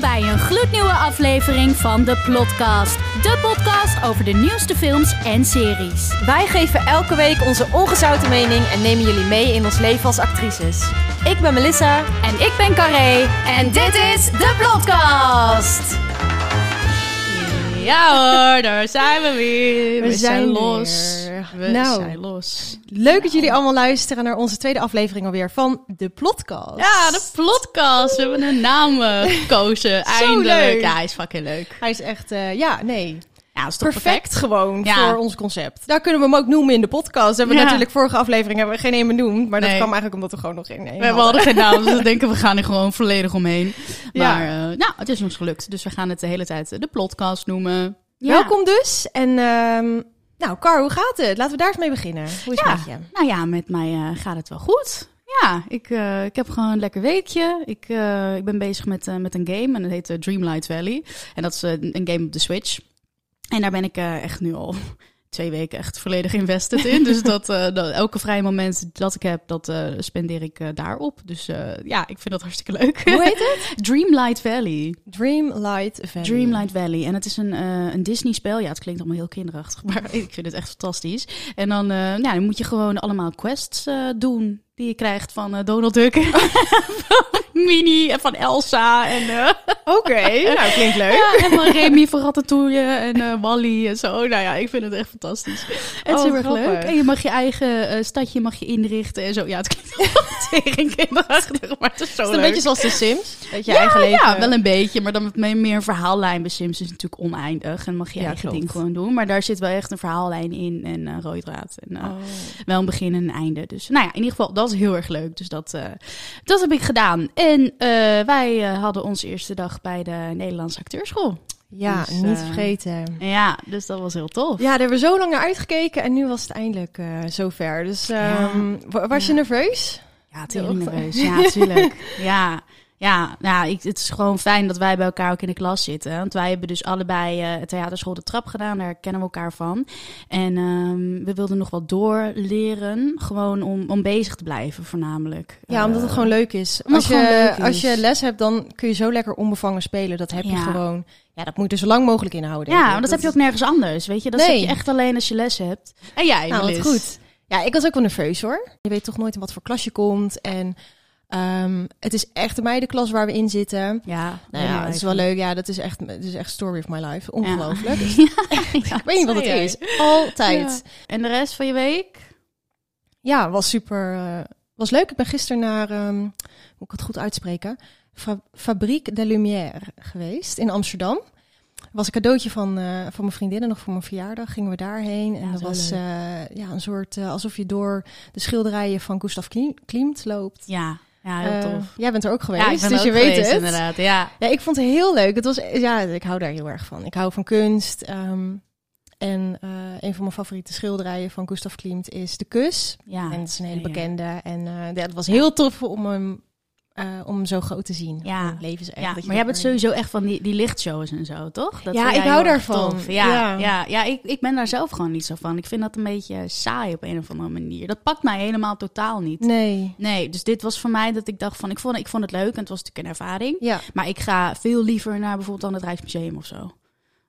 Welkom bij een gloednieuwe aflevering van de Plotcast. De podcast over de nieuwste films en series. Wij geven elke week onze ongezouten mening en nemen jullie mee in ons leven als actrices. Ik ben Melissa. En ik ben Carré. En dit is de Plotcast. Ja hoor, daar zijn we weer. We, We zijn, zijn los. weer. We Nou. zijn los. Leuk dat jullie allemaal luisteren naar onze tweede aflevering alweer van de Plotcast. Ja, de podcast. We hebben een naam eh, gekozen. Eindelijk. leuk. Ja, hij is fucking leuk. Hij is echt, eh, ja, nee, Ja, is toch perfect, gewoon Ja. voor ons concept. Daar kunnen we hem ook noemen in de podcast. We hebben Ja. natuurlijk vorige aflevering hebben we geen een benoemd, maar dat kwam eigenlijk omdat we gewoon nog geen een We hadden geen naam, dus we denken we gaan er gewoon volledig omheen. Ja. Maar eh, nou, het is ons gelukt. Dus we gaan het de hele tijd de podcast noemen. Welkom dus. En ehm, nou, Car, hoe gaat het? Laten we daar eens mee beginnen. Hoe is Ja. het met je? Nou ja, met mij eh, gaat het wel goed. Ja, ik, eh, ik heb gewoon een lekker weekje. Ik, eh, ik ben bezig met, met een game en dat heet Dreamlight Valley. En dat is een game op de Switch. En daar ben ik echt nu al twee weken echt volledig invested in. dus dat, eh, dat elke vrije moment dat ik heb, dat eh, spendeer ik eh, daarop. Dus ja, ik vind dat hartstikke leuk. Hoe heet het? Dreamlight Valley. Dreamlight Valley. Dreamlight Valley. En het is een, een Disney-spel. Ja, het klinkt allemaal heel kinderachtig, maar ik vind het echt fantastisch. En dan, ja, dan moet je gewoon allemaal quests doen die je krijgt van Donald Duck, Minnie en van Elsa en, eh, Oké, nou klinkt leuk. ja, en van Remy van Ratatouille en eh, Wally en zo. Nou ja, ik vind het echt fantastisch. Het is Oh, heel erg leuk. En je mag je eigen eh, stadje mag je inrichten en zo. Ja, het klinkt wel tegen kinderachtig, maar het is zo Het is een beetje zoals de Sims. Dat je Ja, eigen leven... ja, wel een beetje. Maar dan met me- meer een verhaallijn. Bij Sims is natuurlijk oneindig. En mag je Ja, eigen klopt. ding gewoon doen. Maar daar zit wel echt een verhaallijn in. En draad. En Oh. wel een begin en een einde. Dus nou ja, in ieder geval, dat is heel erg leuk. Dus dat, dat heb ik gedaan. En eh, wij eh, hadden onze eerste dag bij de Nederlandse acteurschool. Ja, Dus, niet eh, vergeten. Ja, dus dat was heel tof. Ja, daar hebben we zo lang naar uitgekeken en nu was het eindelijk zover. Dus ehm, wa- was je nerveus? Ja, Ja. nerveus. Ja, tuurlijk. ja, ja, ja ik, het is gewoon fijn dat wij bij elkaar ook in de klas zitten. Want wij hebben dus allebei eh theaterschool de trap gedaan. Daar kennen we elkaar van. En ehm, we wilden nog wat doorleren. Gewoon om, om bezig te blijven voornamelijk. Ja, omdat het Eh, gewoon leuk is. omdat Als je, is. als je les hebt, dan kun je zo lekker onbevangen spelen. Dat heb je Ja. gewoon... Ja, dat moet je zo lang mogelijk inhouden. Ja, want dat, heb je ook nergens anders. Weet je, dat Nee. heb je echt alleen als je les hebt. En jij, Nou, Melis? goed. Ja, ik was ook wel nerveus hoor. Je weet toch nooit in wat voor klas je komt. En ehm, het is echt de meidenklas waar we in zitten. Ja, Nou ja, het is wel leuk. Ja, dat is echt, het is echt story of my life. Ongelooflijk. Ja, Ik weet niet wat het is. Altijd. En de rest van je week? Ja, was super. eh, was leuk. Ik ben gisteren naar, ehm, moet ik het goed uitspreken, Fa Fabrique de Lumière geweest in Amsterdam. was een cadeautje van, eh, van mijn vriendinnen, nog voor mijn verjaardag. Gingen we daarheen. En dat was eh, ja, een soort, alsof je door de schilderijen van Gustav Klimt loopt. Ja, ja heel Eh, tof. jij bent er ook geweest, Ja, ik ben dus je weet het. inderdaad. Ja, Ja, ik vond het heel leuk. Het was, ja, ik hou daar heel erg van. Ik hou van kunst. ehm, en eh, een van mijn favoriete schilderijen van Gustav Klimt is De Kus. ja. En het is een hele bekende. En eh, ja, het was heel tof om hem, eh, om zo groot te zien. Ja. Leven is echt. Ja, dat je maar jij bent sowieso echt van die, die lichtshows en zo, toch? Dat Ja, ik hou daarvan. tof. Ja, Ja. ja. Ja, ik, ik ben daar zelf gewoon niet zo van. Ik vind dat een beetje saai op een of andere manier. Dat pakt mij helemaal totaal niet. Nee. Nee, dus dit was voor mij dat ik dacht van, ik vond, ik vond het leuk en het was natuurlijk een ervaring. Ja. Maar ik ga veel liever naar bijvoorbeeld dan het Rijksmuseum of zo.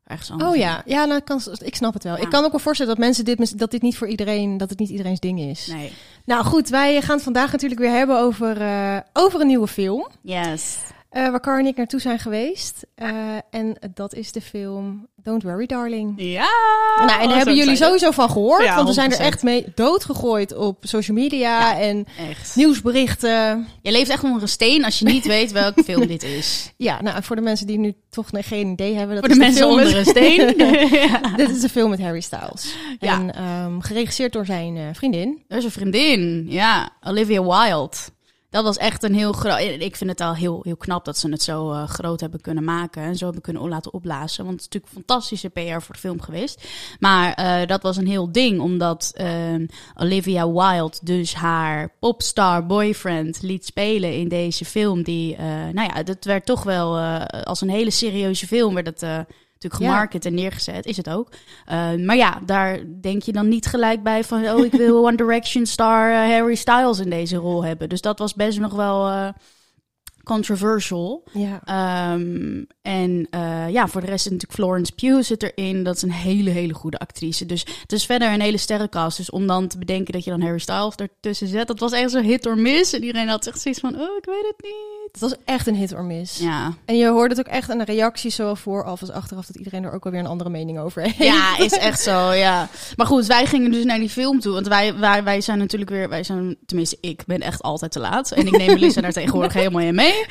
Ergens anders. Oh ja, ja nou, kan, ik snap het wel. Ja. Ik kan ook wel voorstellen dat mensen dit, dat dit niet voor iedereen, dat het niet iedereen's ding is. Nee. Nou goed, wij gaan het vandaag natuurlijk weer hebben over, eh, over een nieuwe film. Yes. Eh, waar Car en ik naartoe zijn geweest. Eh, en dat is de film Don't Worry Darling. Ja. nou, en daar hebben jullie sowieso van gehoord. Ja, want we zijn er 100%. echt mee doodgegooid op social media en Echt. nieuwsberichten. Je leeft echt onder een steen als je niet weet welke film dit is. Ja, nou, voor de mensen die nu toch nog geen idee hebben. Dat Voor de is mensen onder een steen. ja. Dit is de film met Harry Styles. Ja. En ehm, geregisseerd door zijn eh, vriendin. Er is een vriendin, ja, Olivia Wilde. Dat was echt een heel groot. Ik vind het al heel, heel knap dat ze het zo eh, groot hebben kunnen maken en zo hebben kunnen laten opblazen. Want het is natuurlijk fantastische PR voor de film geweest. Maar eh, dat was een heel ding, omdat ehm, Olivia Wilde dus haar popstar boyfriend liet spelen in deze film. Die, eh, nou ja, dat werd toch wel als een hele serieuze film werd het. Eh, natuurlijk Ja. gemarket en neergezet, is het ook. Uh, maar ja, daar denk je dan niet gelijk bij van... oh, ik wil One Direction star uh, Harry Styles in deze rol hebben. Dus dat was best nog wel uh, controversial. Ja. Ehm, en eh, ja, voor de rest is natuurlijk Florence Pugh zit erin. Dat is een hele, hele goede actrice. Dus het is verder een hele sterrencast. Dus om dan te bedenken dat je dan Harry Styles ertussen zet, dat was echt zo hit or miss. En iedereen had echt zoiets van, oh, ik weet het niet. Het was echt een hit or miss. Ja, En je hoorde het ook echt aan de reacties, zowel vooraf als achteraf, dat iedereen er ook alweer een andere mening over heeft. Ja, is echt zo, ja. Maar goed, wij gingen dus naar die film toe. Want wij, wij, wij zijn natuurlijk weer, wij zijn, tenminste ik ben echt altijd te laat. En ik neem Melissa daar tegenwoordig helemaal in mee.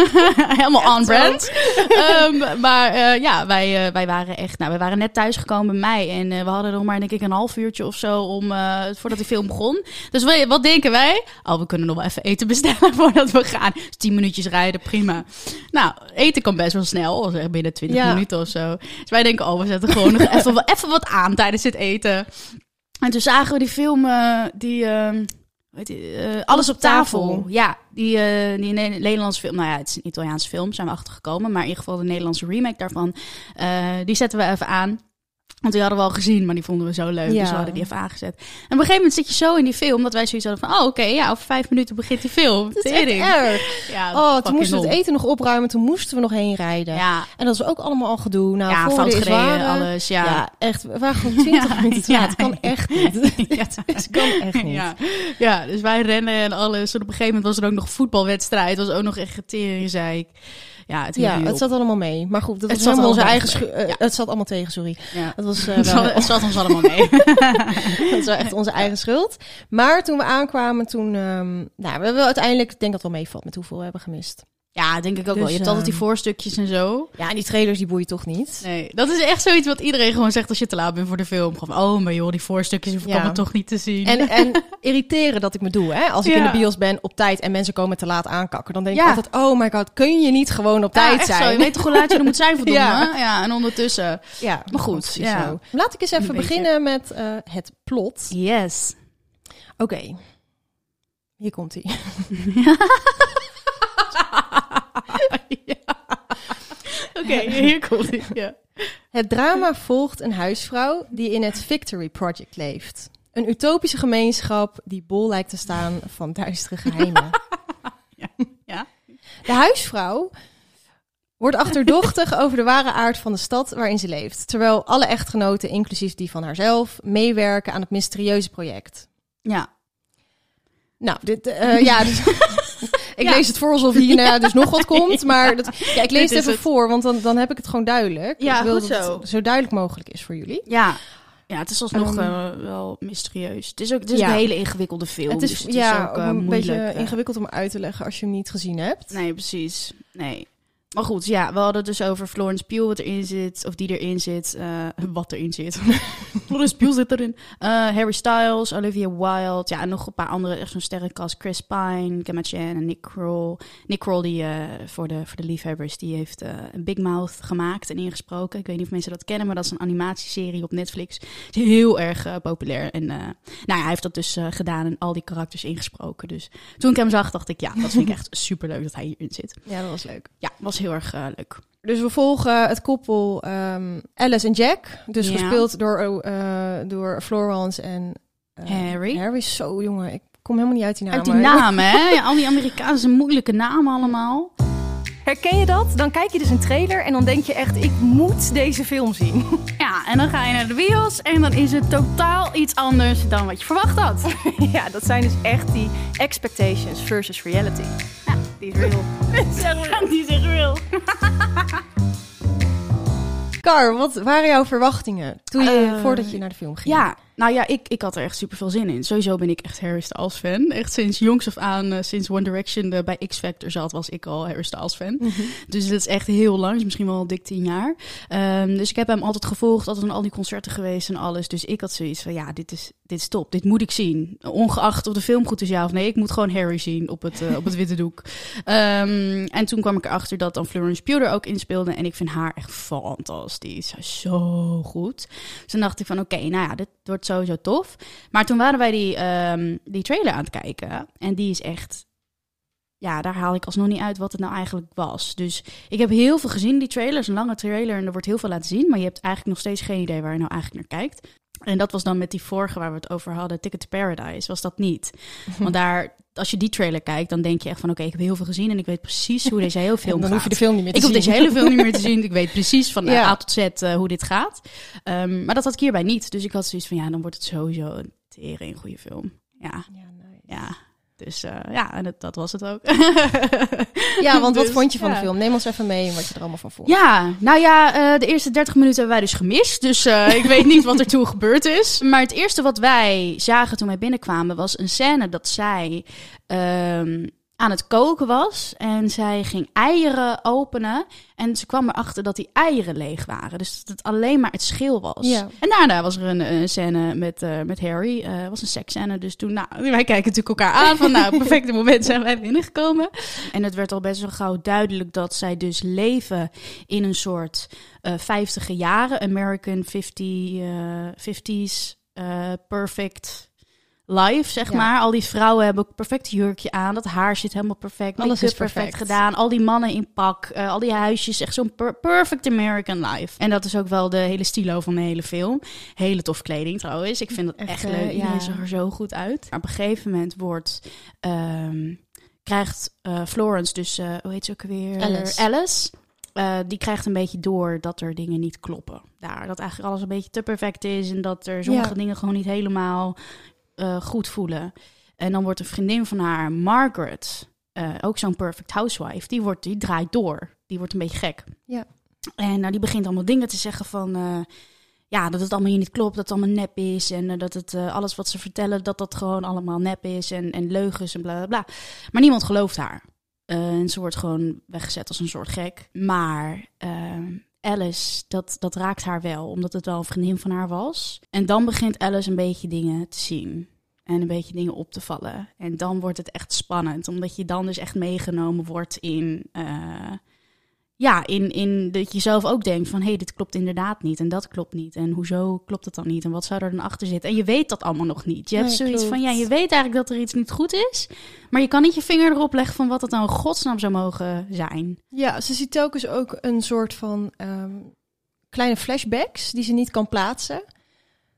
helemaal on brand. Ehm, maar eh, ja, wij, eh, wij waren echt, nou, wij waren net thuisgekomen bij mij. En eh, we hadden nog maar, denk ik, een half uurtje of zo om, voordat die film begon. Dus we- wat denken wij? Oh, we kunnen nog wel even eten bestellen voordat we gaan. Dus minuutjes rijden, prima. Nou, eten kan best wel snel, zeg binnen 20 Ja. minuten of zo. Dus wij denken, oh, we zetten gewoon nog even, even wat aan tijdens het eten. En toen zagen we die film, eh, die, eh, die, eh, Alles op tafel. Ja, die, eh, die Ne- Nederlandse film, nou ja, het is een Italiaanse film, zijn we achtergekomen. Maar in ieder geval de Nederlandse remake daarvan, die zetten we even aan. Want die hadden we al gezien, maar die vonden we zo leuk. Ja. Dus we hadden die even aangezet. En op een gegeven moment zit je zo in die film, dat wij zoiets hadden van, oh oké, ja, over vijf minuten begint die film. Dat is echt Tering. erg. Ja, Oh, toen moesten we het eten nog opruimen, toen moesten we nog heen rijden. Ja, En dat was ook allemaal al gedoe. Nou, ja fout er gereden, waren- alles. Ja, Ja. echt. We waren gewoon 20 minuten te Ja. Het kan echt niet. Ja. Het kan echt niet. Ja, ja, dus wij rennen en alles. En op een gegeven moment was er ook nog voetbalwedstrijd. Het was ook nog echt getering, zei ik. Ja, het, Ja, zat allemaal mee. Maar goed, dat Het was zat onze allemaal eigen schu- eh, Ja. Het zat allemaal tegen, sorry. Ja. Was, eh, Het zat, het zat ons allemaal mee. dat was echt onze eigen schuld. Maar toen we aankwamen, toen... ehm, nou, we hebben uiteindelijk... Ik denk dat het wel meevalt met hoeveel we hebben gemist. Ja, denk ik ook Dus, wel. Je hebt altijd die ehm, voorstukjes en zo. Ja, en die trailers die boeien toch niet. Nee, dat is echt zoiets wat iedereen gewoon zegt als je te laat bent voor de film. Gewoon, oh, maar joh, die voorstukjes hoef ik Ja. toch niet te zien. En, en irriteren dat ik me doe, hè? Als ik Ja. in de bios ben op tijd en mensen komen te laat aankakken, dan denk ik altijd: oh my god, kun je niet gewoon op tijd zijn? Zo. Je weet toch hoe laat je er moet zijn, verdomme. Ja. Ja. en ondertussen. Ja, Maar goed, ja. zo. Laat ik eens even beginnen met eh, het plot. Yes. Oké, hier komt hij. ja. Oké, hier komt ie. Ja. Het drama volgt een huisvrouw die in het Victory Project leeft. Een utopische gemeenschap die bol lijkt te staan van duistere geheimen. Ja. De huisvrouw wordt achterdochtig over de ware aard van de stad waarin ze leeft. Terwijl alle echtgenoten, inclusief die van haarzelf, meewerken aan het mysterieuze project. Ja. Nou, dit, eh, ja, dus, ik Ja. lees het voor alsof hierna dus nog wat komt. Maar dat, ja, ik lees Dit het even het. voor, want dan, dan heb ik het gewoon duidelijk. Ja, ik wil goed dat zo. het zo duidelijk mogelijk is voor jullie. Ja. Ja, het is alsnog Ehm, eh, wel mysterieus. Het is ook het is ja. een hele ingewikkelde film. het is, dus het ja, is ook eh, een moeilijk. beetje eh. ingewikkeld om uit te leggen als je hem niet gezien hebt. Nee, precies. Nee. Maar goed, ja, we hadden het dus over Florence Pugh wat erin zit, of die erin zit, eh, wat erin zit. Florence Pugh zit erin. Eh, Harry Styles, Olivia Wilde, ja, en nog een paar andere, echt zo'n sterrenkast. Chris Pine, Gemma Chan en Nick Kroll. Nick Kroll, die eh, voor, de, voor de liefhebbers, die heeft een Big Mouth gemaakt en ingesproken. Ik weet niet of mensen dat kennen, maar dat is een animatieserie op Netflix. Is heel erg populair. En nou ja, hij heeft dat dus gedaan en al die karakters ingesproken. Dus toen ik hem zag, dacht ik, ja, dat vind ik echt super leuk dat hij hierin zit. Ja, dat was leuk. Ja, was heel erg eh, leuk. Dus we volgen het koppel ehm, Alice en Jack. Dus Ja. gespeeld door, eh, door Florence en eh, Harry. Harry is zo jongen. Ik kom helemaal niet uit die naam. Uit die namen, hè? Ja, al die Amerikaanse moeilijke namen allemaal. Herken je dat? Dan kijk je dus een trailer en dan denk je echt, ik moet deze film zien. Ja, en dan ga je naar de bios en dan is het totaal iets anders dan wat je verwacht had. ja, dat zijn dus echt die expectations versus reality. Die is real. Die is echt real. Car, wat waren jouw verwachtingen toen je, Eh, voordat je naar de film ging? Ja, nou ja, ik, ik had er echt super veel zin in. Sowieso ben ik echt Harry Styles fan. Echt sinds jongs af aan, eh, sinds One Direction er bij X Factor zat, was ik al Harry Styles fan. Mhm. Dus dat is echt heel lang, is misschien wel dik tien jaar. Ehm, dus ik heb hem altijd gevolgd, altijd aan al die concerten geweest en alles. Dus ik had zoiets van, ja, dit is, dit is top. Dit moet ik zien. Ongeacht of de film goed is, ja of nee. Ik moet gewoon Harry zien op het, eh, op het witte doek. Ehm, en toen kwam ik erachter dat dan Florence Pugh er ook in speelde. En ik vind haar echt fantastisch. Is zo goed. Dus toen dacht ik van, oké, nou ja, dit wordt sowieso tof. Maar toen waren wij die, ehm, die trailer aan het kijken. En die is echt ja, daar haal ik alsnog niet uit wat het nou eigenlijk was. Dus ik heb heel veel gezien, die trailer. Het is een lange trailer en er wordt heel veel laten zien. Maar je hebt eigenlijk nog steeds geen idee waar je nou eigenlijk naar kijkt. En dat was dan met die vorige waar we het over hadden, Ticket to Paradise, was dat niet. Want daar, als je die trailer kijkt, dan denk je echt van... oké, ik heb heel veel gezien en ik weet precies hoe deze hele film dan gaat. hoef je de film niet meer te Ik hoef zien. deze hele film niet meer te zien. Ik weet precies van eh, Ja. A tot Z eh, hoe dit gaat. Ehm, maar dat had ik hierbij niet. Dus ik had zoiets van, ja, dan wordt het sowieso een tering goede film. Ja, Ja, nice. ja. Dus eh, ja, en dat, dat was het ook. Ja, want wat Dus, vond je van ja. de film? Neem ons even mee wat je er allemaal van vond. Ja, nou ja, eh, de eerste 30 minuten hebben wij dus gemist. Dus eh, ik weet niet wat er toen gebeurd is. Maar het eerste wat wij zagen toen wij binnenkwamen was een scène dat zij ehm, aan het koken was. En zij ging eieren openen. En ze kwam erachter dat die eieren leeg waren. Dus dat het alleen maar het schil was. Ja. En daarna was er een, een scène met, eh, met Harry. Eh was een seksscène. Dus toen, nou, wij kijken natuurlijk elkaar aan. Van nou, perfecte moment zijn wij binnengekomen. En het werd al best wel gauw duidelijk dat zij dus leven in een soort eh 50 jaren. American 50, eh 50s eh, perfect life, zeg Ja. maar. Al die vrouwen hebben een perfect jurkje aan. Dat haar zit helemaal perfect. Alles is perfect. gedaan. Al die mannen in pak. eh, al die huisjes. Echt zo'n per- perfect American life. En dat is ook wel de hele stilo van de hele film. Hele tof kleding trouwens. Ik vind dat echt, Echt, leuk. eh, Iedereen ja. zag er zo goed uit. Maar op een gegeven moment wordt... ehm, krijgt eh, Florence dus... eh, hoe heet ze ook weer? Alice. Alice. Eh, die krijgt een beetje door dat er dingen niet kloppen. Daar, dat eigenlijk alles een beetje te perfect is. En dat er sommige Ja. dingen gewoon niet helemaal eh, goed voelen. En dan wordt een vriendin van haar, Margaret, eh, ook zo'n perfect housewife, die, wordt, die draait door. Die wordt een beetje gek. Ja. En nou, die begint allemaal dingen te zeggen van... eh, ja, dat het allemaal hier niet klopt, dat het allemaal nep is. En dat het alles wat ze vertellen, dat dat gewoon allemaal nep is. En, en leugens en bla bla bla. Maar niemand gelooft haar. En ze wordt gewoon weggezet als een soort gek. Maar ehm, Alice, dat, dat raakt haar wel, omdat het wel een vriendin van haar was. En dan begint Alice een beetje dingen te zien. En een beetje dingen op te vallen. En dan wordt het echt spannend, omdat je dan dus echt meegenomen wordt in. eh, ja, in, in dat je zelf ook denkt van hé, hey, dit klopt inderdaad niet en dat klopt niet. En hoezo klopt het dan niet? En wat zou er dan achter zitten? En je weet dat allemaal nog niet. Je hebt Nee, zoiets van ja, je weet eigenlijk dat er iets niet goed is. Maar je kan niet je vinger erop leggen van wat het nou in godsnaam zou mogen zijn. Ja, ze ziet telkens ook een soort van ehm, kleine flashbacks die ze niet kan plaatsen.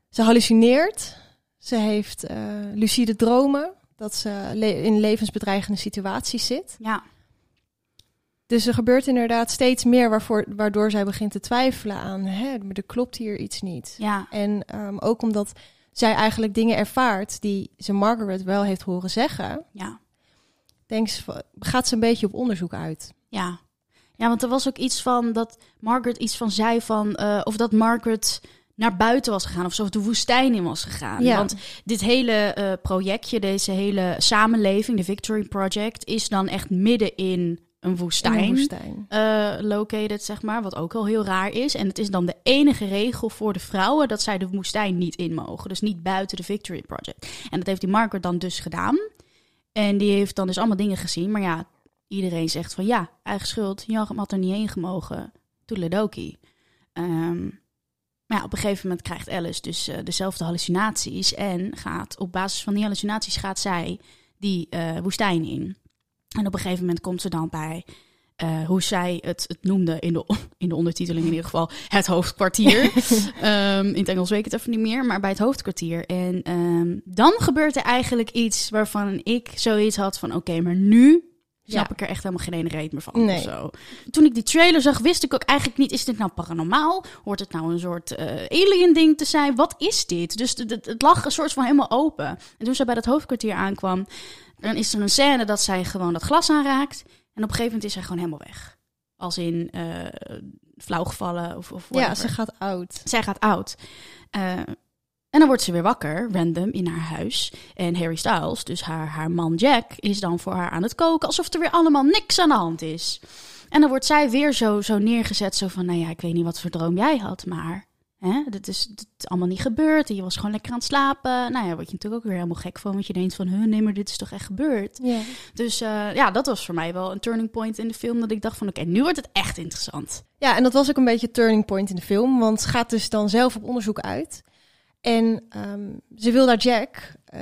Ze hallucineert. Ze heeft eh, lucide dromen. Dat ze le- in levensbedreigende situaties zit. Ja, Dus er gebeurt inderdaad steeds meer waarvoor, waardoor zij begint te twijfelen aan... Hè, er klopt hier iets niet. ja, En ehm, ook omdat zij eigenlijk dingen ervaart die ze Margaret wel heeft horen zeggen... ja. Denkt ze, gaat ze een beetje op onderzoek uit. Ja. ja, want er was ook iets van dat Margaret iets van zei van... eh, of dat Margaret naar buiten was gegaan of zo, de woestijn in was gegaan. Ja. Want dit hele eh, projectje, deze hele samenleving, de Victory Project... is dan echt midden in een woestijn. Eh, located, zeg maar. Wat ook al heel raar is. En het is dan de enige regel voor de vrouwen dat zij de woestijn niet in mogen. Dus niet buiten de Victory Project. En dat heeft die Margaret dan dus gedaan. En die heeft dan dus allemaal dingen gezien. Maar ja, iedereen zegt van ja, eigen schuld. Jan had er niet heen gemogen. Toedeledoki. Ehm maar ja, op een gegeven moment krijgt Alice dus eh, dezelfde hallucinaties. En gaat op basis van die hallucinaties gaat zij die eh, woestijn in. En op een gegeven moment komt ze dan bij eh, hoe zij het, het noemde in de, in de ondertiteling in ieder geval, het hoofdkwartier. Ehm, in het Engels weet ik het even niet meer, maar bij het hoofdkwartier. En ehm, dan gebeurt er eigenlijk iets waarvan ik zoiets had van, oké, maar nu snap Ja. ik er echt helemaal geen ene reet meer van. Nee. Of zo. Toen ik die trailer zag, wist ik ook eigenlijk niet, is dit nou paranormaal? Hoort het nou een soort eh, alien ding te zijn? Wat is dit? Dus het, lag een soort van helemaal open. En toen zij bij dat hoofdkwartier aankwam, dan is er een scène dat zij gewoon dat glas aanraakt. En op een gegeven moment is zij gewoon helemaal weg. Als in eh flauw gevallen of, of Ja, ze gaat oud. Zij gaat oud. Eh, en dan wordt ze weer wakker, random, in haar huis. En Harry Styles, dus haar, haar man Jack, is dan voor haar aan het koken. Alsof er weer allemaal niks aan de hand is. En dan wordt zij weer zo, zo neergezet. Zo van, nou ja, ik weet niet wat voor droom jij had, maar... Hè, dit, is, is allemaal niet gebeurd. En je was gewoon lekker aan het slapen. Nou ja, word je natuurlijk ook weer helemaal gek van. Want je denkt van, huh, nee, maar dit is toch echt gebeurd? Dus eh, ja, dat was voor mij wel een turning point in de film. Dat ik dacht van, oké, nu wordt het echt interessant. ja, en dat was ook een beetje turning point in de film. Want ze gaat dus dan zelf op onderzoek uit. En ehm, ze wil daar Jack, eh,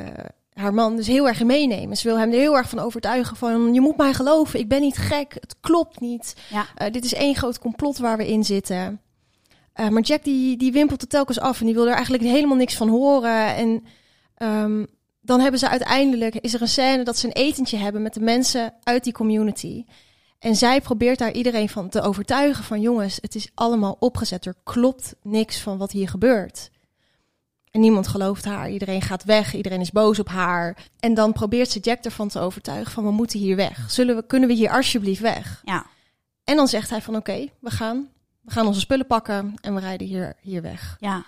haar man, dus heel erg in meenemen. Ze wil hem er heel erg van overtuigen van... je moet mij geloven, ik ben niet gek, het klopt niet. Ja. Eh, dit is één groot complot waar we in zitten. Eh, maar Jack die, die wimpelt er telkens af en die wil er eigenlijk helemaal niks van horen. En ehm, dan hebben ze uiteindelijk, is er een scène dat ze een etentje hebben met de mensen uit die community. En zij probeert daar iedereen van te overtuigen van jongens, het is allemaal opgezet. Er klopt niks van wat hier gebeurt. En niemand gelooft haar. Iedereen gaat weg. Iedereen is boos op haar. En dan probeert ze Jack ervan te overtuigen van we moeten hier weg. Zullen we, kunnen we hier alsjeblieft weg? Ja. En dan zegt hij van oké, we gaan. We gaan onze spullen pakken en we rijden hier, hier weg. Ja.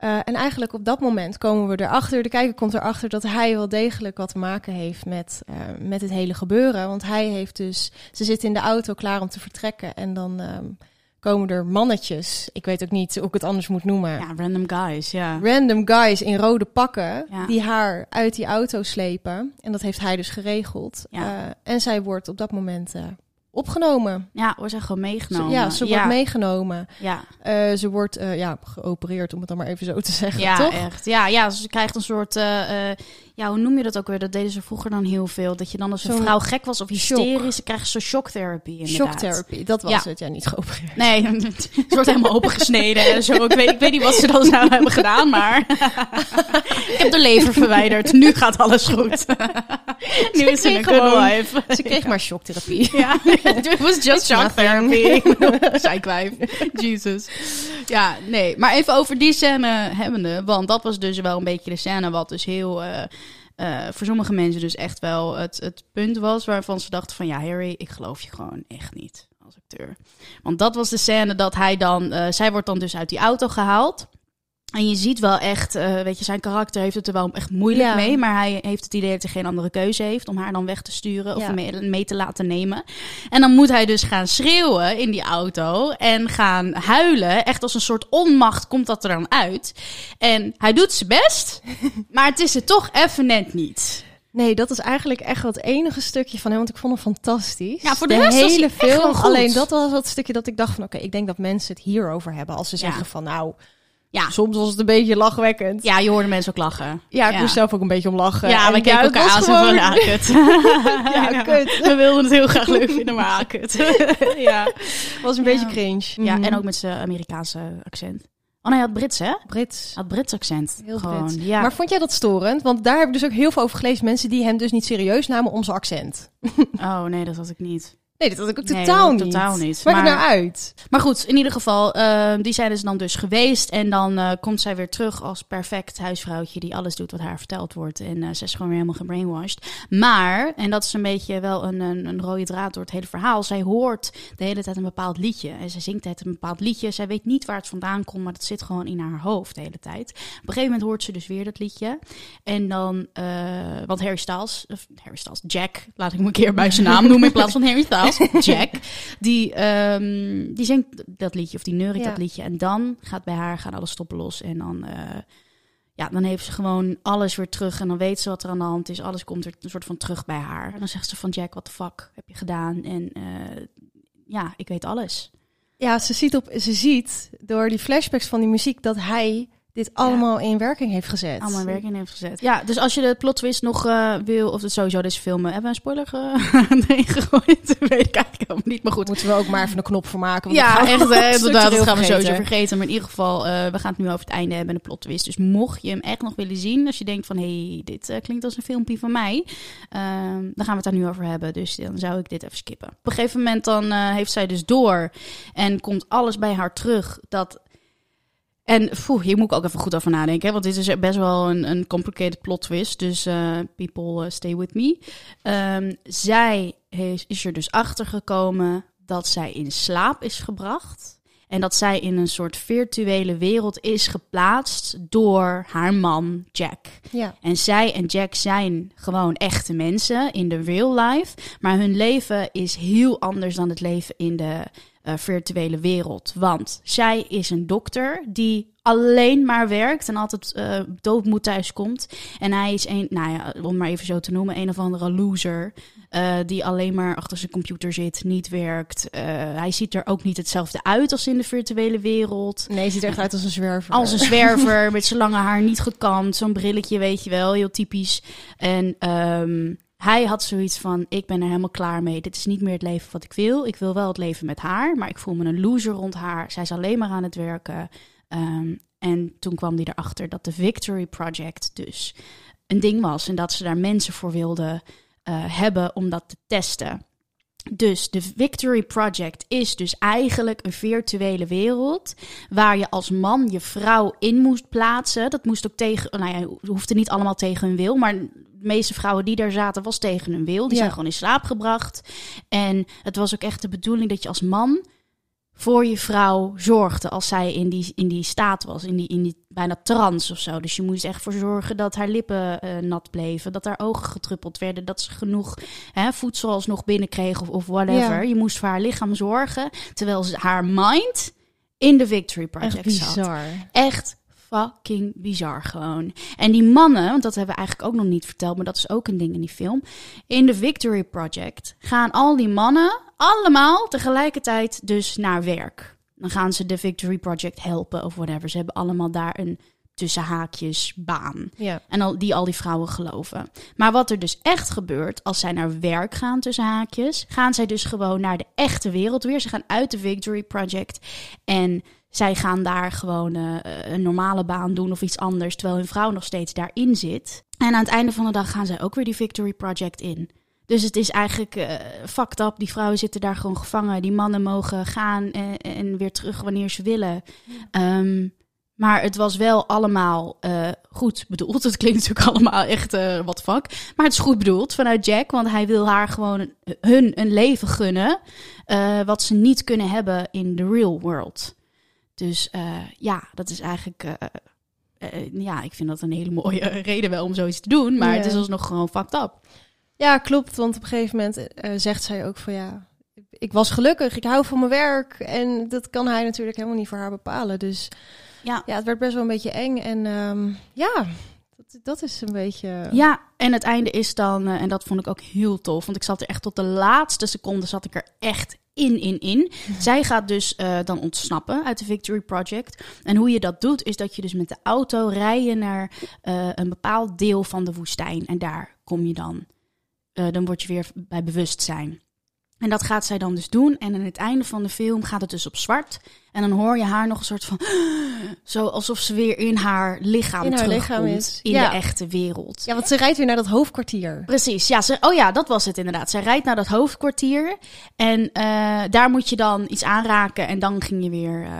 Uh, en eigenlijk op dat moment komen we erachter, de kijker komt erachter dat hij wel degelijk wat te maken heeft met, uh, met het hele gebeuren. Want hij heeft dus, ze zitten in de auto klaar om te vertrekken en dan um, komen er mannetjes. Ik weet ook niet hoe ik het anders moet noemen. Ja, random guys, ja. Random guys in rode pakken ja. die haar uit die auto slepen. En dat heeft hij dus geregeld. Ja. Uh, en zij wordt op dat moment opgenomen. Ja, wordt ze gewoon meegenomen. Ze, ja, ze wordt meegenomen. Ja. Uh, ze wordt uh, ja, geopereerd, om het dan maar even zo te zeggen, ja, toch? echt. Ja, ja, ze krijgt een soort... Uh, ja, hoe noem je dat ook weer? Dat deden ze vroeger dan heel veel. Dat je dan als een vrouw gek was of hysterisch... shock. dan krijg je zo'n shocktherapie inderdaad. Shocktherapie, dat was Ja. het. Ja, niet geopereerd. Nee, het wordt helemaal opengesneden en zo. Ik weet, ik weet niet wat ze dan zouden hebben gedaan, maar... ik heb de lever verwijderd. Nu gaat alles goed. nu is ze een gewoon- wife. Ze kreeg maar shocktherapie. Ja, it was just shock nothing. therapy. Zijkwijf. Jesus. Ja, nee. Maar even over die scène hebbende. Want dat was dus wel een beetje de scène wat dus heel... eh, eh, voor sommige mensen dus echt wel het, het punt was waarvan ze dachten van... Ja, Harry, ik geloof je gewoon echt niet als acteur. Want dat was de scène dat hij dan... eh, zij wordt dan dus uit die auto gehaald. En je ziet wel echt, eh, weet je, zijn karakter heeft het er wel echt moeilijk Ja. mee. Maar hij heeft het idee dat hij geen andere keuze heeft om haar dan weg te sturen of Ja. mee, mee te laten nemen. En dan moet hij dus gaan schreeuwen in die auto en gaan huilen. Echt als een soort onmacht komt dat er dan uit. En hij doet zijn best, maar het is er toch even net niet. Nee, dat is eigenlijk echt het enige stukje van hem, want ik vond hem fantastisch. Ja, voor de rest was hij hele film. goed. Alleen dat was het stukje dat ik dacht van, oké, ik denk dat mensen het hierover hebben. Als ze Ja. zeggen van, nou, Ja, soms was het een beetje lachwekkend. ja je hoorde mensen ook lachen. Ja, ik moest zelf ook een beetje om lachen. Ja, we keken elkaar aan zo van, gewoon- ja, kut. Ja, kut. We wilden het heel graag leuk vinden, maar ja, kut. ja. was een Ja. beetje cringe. ja, Mhm. en ook met zijn Amerikaanse accent. Oh nee, hij had Brits, hè? Brits. had Brits accent. Heel Gewoon, Brits. Ja. Maar vond jij dat storend? Want daar heb ik dus ook heel veel over gelezen. Mensen die hem dus niet serieus namen om zijn accent. Oh nee, dat had ik niet. Nee, dat had ik ook Nee, totaal, niet. totaal niet. Maakt het Maar- nou uit? Maar goed, in ieder geval, eh, die zijn dus dan dus geweest. En dan eh, komt zij weer terug als perfect huisvrouwtje die alles doet wat haar verteld wordt. En eh, ze is gewoon weer helemaal gebrainwashed. Maar, en dat is een beetje wel een, een, een rode draad door het hele verhaal. Zij hoort de hele tijd een bepaald liedje. En zij zingt het een bepaald liedje. Zij weet niet waar het vandaan komt, maar dat zit gewoon in haar hoofd de hele tijd. Op een gegeven moment hoort ze dus weer dat liedje. En dan, eh, want Harry Styles, of Harry Styles, Jack, laat ik hem een keer bij zijn naam noemen in plaats van Harry Styles, Jack, die, ehm, die zingt dat liedje of die neuriet Ja. dat liedje. En dan gaat bij haar, gaan alle stoppen los en dan, eh, ja, dan heeft ze gewoon alles weer terug en dan weet ze wat er aan de hand is. Alles komt er een soort van terug bij haar. En dan zegt ze van Jack, what the fuck heb je gedaan? En eh, ja, ik weet alles. Ja, ze ziet, op, ze ziet door die flashbacks van die muziek dat hij dit allemaal in werking heeft gezet. Allemaal in werking heeft gezet. Ja, dus als je de plot twist nog eh, wil, of het sowieso deze film, hebben we een spoiler ge- erin gegooid? weet ik eigenlijk helemaal niet, maar goed. Moeten we ook maar even een knop voor maken. want Ja, echt, we hè, inderdaad, dat gaan we sowieso vergeten. Maar in ieder geval, eh, we gaan het nu over het einde hebben en de plot twist. Dus mocht je hem echt nog willen zien, als je denkt van, hé, hey, dit eh, klinkt als een filmpje van mij, ehm, dan gaan we het daar nu over hebben. Dus dan zou ik dit even skippen. Op een gegeven moment dan eh, heeft zij dus door en komt alles bij haar terug dat... En poeh, hier moet ik ook even goed over nadenken, hè, want dit is best wel een, een complicated plot twist. Dus eh, people eh, stay with me. Ehm, zij heeft, is er dus achter gekomen dat zij in slaap is gebracht. En dat zij in een soort virtuele wereld is geplaatst door haar man Jack. Ja. En zij en Jack zijn gewoon echte mensen in de real life. Maar hun leven is heel anders dan het leven in de eh, virtuele wereld. Want zij is een dokter die alleen maar werkt en altijd eh doodmoed thuis komt. En hij is een, nou ja, om maar even zo te noemen, een of andere loser. eh, die alleen maar achter zijn computer zit, niet werkt. Hij ziet er ook niet hetzelfde uit als in de virtuele wereld. Nee, hij ziet er echt uit als een zwerver. Als een zwerver met zijn lange haar niet gekamd. Zo'n brilletje, weet je wel, heel typisch. En ehm, hij had zoiets van: ik ben er helemaal klaar mee. Dit is niet meer het leven wat ik wil. Ik wil wel het leven met haar, maar ik voel me een loser rond haar. Zij is alleen maar aan het werken. Ehm, en toen kwam hij erachter dat de Victory Project dus een ding was en dat ze daar mensen voor wilden eh, hebben om dat te testen. Dus de Victory Project is dus eigenlijk een virtuele wereld waar je als man je vrouw in moest plaatsen. Dat moest ook tegen, nou ja, hoefde niet allemaal tegen hun wil, maar de meeste vrouwen die daar zaten was tegen hun wil. Die Ja. zijn gewoon in slaap gebracht. En het was ook echt de bedoeling dat je als man voor je vrouw zorgde als zij in die, in die staat was, in die, in die bijna trance of zo. Dus je moest echt voor zorgen dat haar lippen eh, nat bleven, dat haar ogen getruppeld werden, dat ze genoeg hè, voedsel alsnog binnenkreeg of, of whatever. Ja. Je moest voor haar lichaam zorgen, terwijl ze haar mind in de Victory Echt Project zat. bizar. Echt fucking bizar gewoon. En die mannen, want dat hebben we eigenlijk ook nog niet verteld, maar dat is ook een ding in die film. In de Victory Project gaan al die mannen allemaal tegelijkertijd dus naar werk. Dan gaan ze de Victory Project helpen of whatever. Ze hebben allemaal daar een tussen haakjes baan. Ja. En al, die al die vrouwen geloven. Maar wat er dus echt gebeurt, als zij naar werk gaan tussen haakjes, gaan zij dus gewoon naar de echte wereld weer. Ze gaan uit de Victory Project en zij gaan daar gewoon eh, een normale baan doen of iets anders, terwijl hun vrouw nog steeds daarin zit. En aan het einde van de dag gaan zij ook weer die Victory Project in. Dus het is eigenlijk eh fucked up. Die vrouwen zitten daar gewoon gevangen. Die mannen mogen gaan en, en weer terug wanneer ze willen. Ehm, maar het was wel allemaal eh, goed bedoeld. Het klinkt natuurlijk allemaal echt eh wat fuck. Maar het is goed bedoeld vanuit Jack. Want hij wil haar gewoon hun een leven gunnen. eh, wat ze niet kunnen hebben in de real world. Dus eh, ja, dat is eigenlijk. eh, eh, ja, ik vind dat een hele mooie reden wel om zoiets te doen. Maar het is alsnog gewoon fucked up. Ja, klopt. Want op een gegeven moment eh, zegt zij ook van ja, ik was gelukkig, ik hou van mijn werk. En dat kan hij natuurlijk helemaal niet voor haar bepalen. Dus Ja. ja, het werd best wel een beetje eng. En ehm, ja, dat, dat is een beetje... Ja, en het einde is dan, eh, en dat vond ik ook heel tof, want ik zat er echt tot de laatste seconde zat ik er echt in, in, in. Zij gaat dus eh, dan ontsnappen uit de Victory Project. En hoe je dat doet, is dat je dus met de auto rijden naar eh, een bepaald deel van de woestijn. En daar kom je dan, eh, dan word je weer bij bewustzijn. En dat gaat zij dan dus doen. En aan het einde van de film gaat het dus op zwart. En dan hoor je haar nog een soort van... Zo alsof ze weer in haar lichaam In haar terugkomt. lichaam is. In Ja. de echte wereld. Ja, want ze rijdt weer naar dat hoofdkwartier. Precies, ja. Ze, oh ja, dat was het inderdaad. Zij rijdt naar dat hoofdkwartier. En eh, daar moet je dan iets aanraken. En dan ging je weer... eh,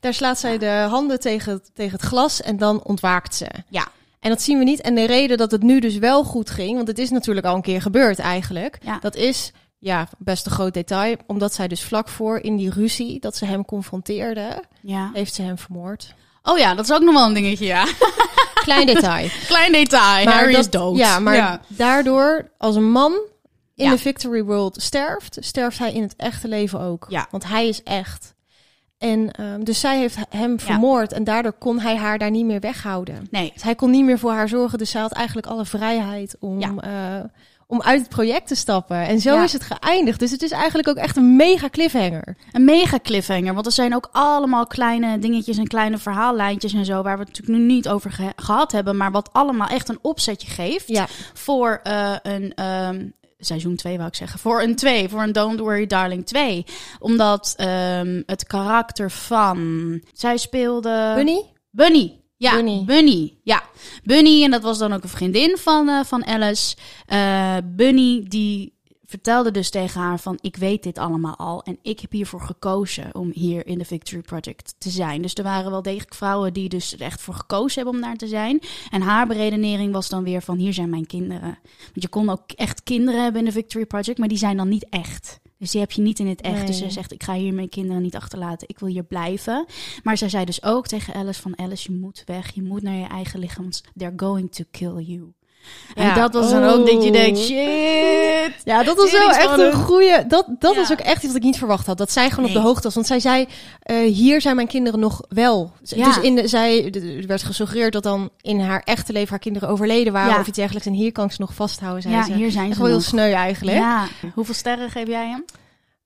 Daar slaat zij de handen tegen, tegen het glas en dan ontwaakt ze. Ja. En dat zien we niet. En de reden dat het nu dus wel goed ging, want het is natuurlijk al een keer gebeurd eigenlijk. Ja. Dat is, ja, best een groot detail. Omdat zij dus vlak voor in die ruzie dat ze hem confronteerde, ja. heeft ze hem vermoord. Oh ja, dat is ook nog wel een dingetje, ja. Klein detail. Klein detail. Harry dat, is dood. Ja, maar daardoor, als een man in Ja. de Victory World sterft, sterft hij in het echte leven ook. Ja. Want hij is echt. En ehm, dus zij heeft hem vermoord en daardoor kon hij haar daar niet meer weghouden. Nee, Dus hij kon niet meer voor haar zorgen, dus zij had eigenlijk alle vrijheid om, Ja. eh, om uit het project te stappen. En zo Ja. is het geëindigd. Dus het is eigenlijk ook echt een mega cliffhanger. een mega cliffhanger. Want er zijn ook allemaal kleine dingetjes en kleine verhaallijntjes en zo... waar we het natuurlijk nu niet over ge- gehad hebben... maar wat allemaal echt een opzetje geeft... Ja, voor eh, een ehm, seizoen 2 wou ik zeggen. Voor een 2, voor een Don't Worry Darling 2. Omdat ehm, het karakter van... Zij speelde... Bunny? Bunny. Ja, Bunny. Bunny. Ja, Bunny. En dat was dan ook een vriendin van, eh, van Alice. Eh, Bunny die vertelde dus tegen haar van... ik weet dit allemaal al en ik heb hiervoor gekozen... om hier in de Victory Project te zijn. Dus er waren wel degelijk vrouwen die dus er echt voor gekozen hebben om daar te zijn. En haar beredenering was dan weer van... hier zijn mijn kinderen. Want je kon ook echt kinderen hebben in de Victory Project... maar die zijn dan niet echt. Dus die heb je niet in het echt. Dus ze zegt, ik ga hier mijn kinderen niet achterlaten. Ik wil hier blijven. Maar zij zei dus ook tegen Alice van... Alice, je moet weg. Je moet naar je eigen lichaam. Want they're going to kill you. En Ja. dat was dan ook dat je Oh. denkt... Shit. Ja, dat was wel echt een goede. Dat, dat Ja. is ook echt iets wat ik niet verwacht had. Dat zij gewoon op de hoogte was. Want zij zei: eh, Hier zijn mijn kinderen nog wel. Ja. Dus in de, zij, er werd gesuggereerd dat dan in haar echte leven haar kinderen overleden waren. Of iets dergelijks. En hier kan ik ze nog vasthouden. Zei Ja, ze. hier zijn Echt ze wel heel sneu eigenlijk. Ja. Hoeveel sterren geef jij hem?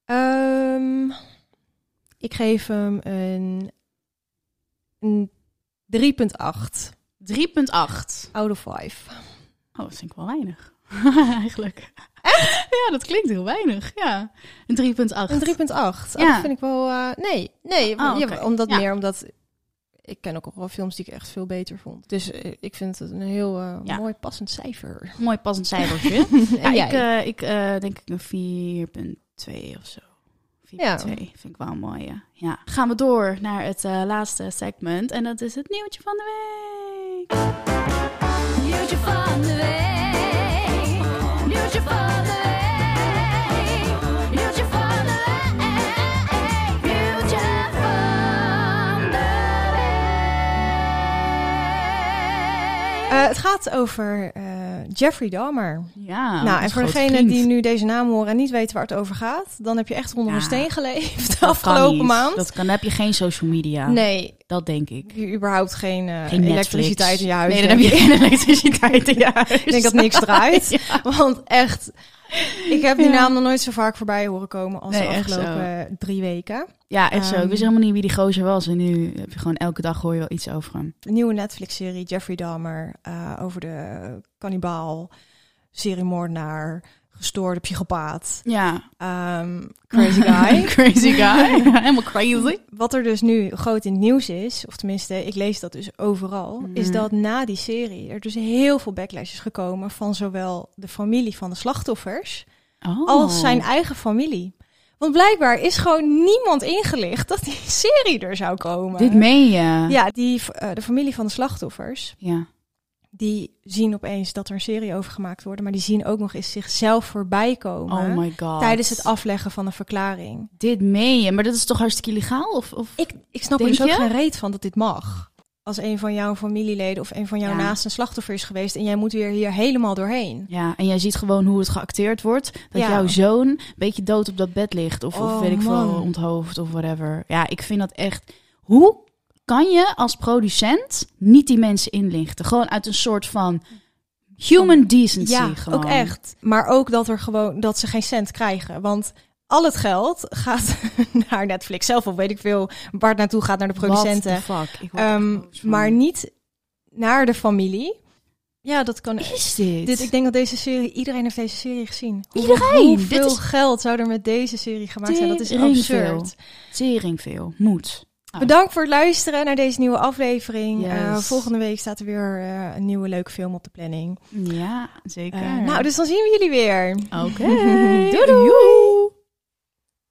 Ehm, ik geef hem een, een 3,8 3,8. out of 5. Oh, dat vind ik wel weinig. Eigenlijk. Ja, dat klinkt heel weinig. Ja. Een 3,8. Een 3,8. Oh, Ja. Dat vind ik wel... eh, nee, nee. Oh, ja, oké. omdat Ja. meer omdat... Ik ken ook al wel films die ik echt veel beter vond. Dus eh, ik vind het een heel eh, Ja. mooi passend cijfer. Mooi passend cijfertje. ja, jij? ik, ik denk ik een 4,2 of zo. 4,2 Ja. vind ik wel mooi. Ja. ja. Gaan we door naar het laatste segment. En dat is het nieuwtje van de week. Eh, het gaat over eh, Jeffrey Dahmer. Ja, nou, en voor degenen vriend. die nu deze naam horen en niet weten waar het over gaat, dan heb je echt onder Ja. een steen geleefd de afgelopen maand. Dat kan, dan heb je geen social media. Nee, Dat denk ik. je überhaupt geen, eh, Geen elektriciteit in je huis. Nee, dan heb je geen elektriciteit in je huis. Ik denk dat niks draait. Ja. Want echt, ik heb die naam nog nooit zo vaak voorbij horen komen als Nee, de afgelopen drie weken. Ja, echt zo. Ik Ehm, wist helemaal niet wie die gozer was. En nu heb je gewoon elke dag hoor je wel iets over hem. Een nieuwe Netflix-serie, Jeffrey Dahmer, eh, over de kannibaal, seriemoordenaar, gestoorde psychopaat, Ja. ehm, crazy guy. crazy guy. Helemaal crazy. Wat er dus nu groot in het nieuws is, of tenminste, ik lees dat dus overal, is Mhm. dat na die serie er dus heel veel backlash is gekomen van zowel de familie van de slachtoffers Oh. als zijn eigen familie. Want blijkbaar is gewoon niemand ingelicht dat die serie er zou komen. Dit meen je? Ja, die, eh, de familie van de slachtoffers, Ja. die zien opeens dat er een serie over gemaakt wordt, maar die zien ook nog eens zichzelf voorbij komen Oh my god. tijdens het afleggen van een verklaring. Dit meen je? Maar dat is toch hartstikke illegaal? Of, of... Ik, ik snap er dus ook geen reet van dat dit mag. Als een van jouw familieleden of een van jouw Ja. naasten slachtoffer is geweest en jij moet weer hier helemaal doorheen. Ja, en jij ziet gewoon hoe het geacteerd wordt. Dat Ja. jouw zoon een beetje dood op dat bed ligt. Of, of Oh, weet ik veel, man. onthoofd of whatever. Ja, ik vind dat echt... Hoe kan je als producent niet die mensen inlichten? Gewoon uit een soort van human decency. Ja, gewoon. ook echt. Maar ook dat er gewoon dat ze geen cent krijgen, want al het geld gaat naar Netflix zelf of weet ik veel waar het naartoe gaat naar de producenten. What the fuck? Ik word Ehm, maar niet naar de familie. Ja, dat kan. is dit? Dit, ik denk dat deze serie, iedereen heeft deze serie gezien. Iedereen! Hoeveel Dit is geld zou er met deze serie gemaakt zijn? Dat is absurd. tering veel. Moet. Oh. Bedankt voor het luisteren naar deze nieuwe aflevering. Yes. Eh, volgende week staat er weer eh, een nieuwe leuke film op de planning. Ja, zeker. Eh, nou, dus dan zien we jullie weer. Oké. Doei doei!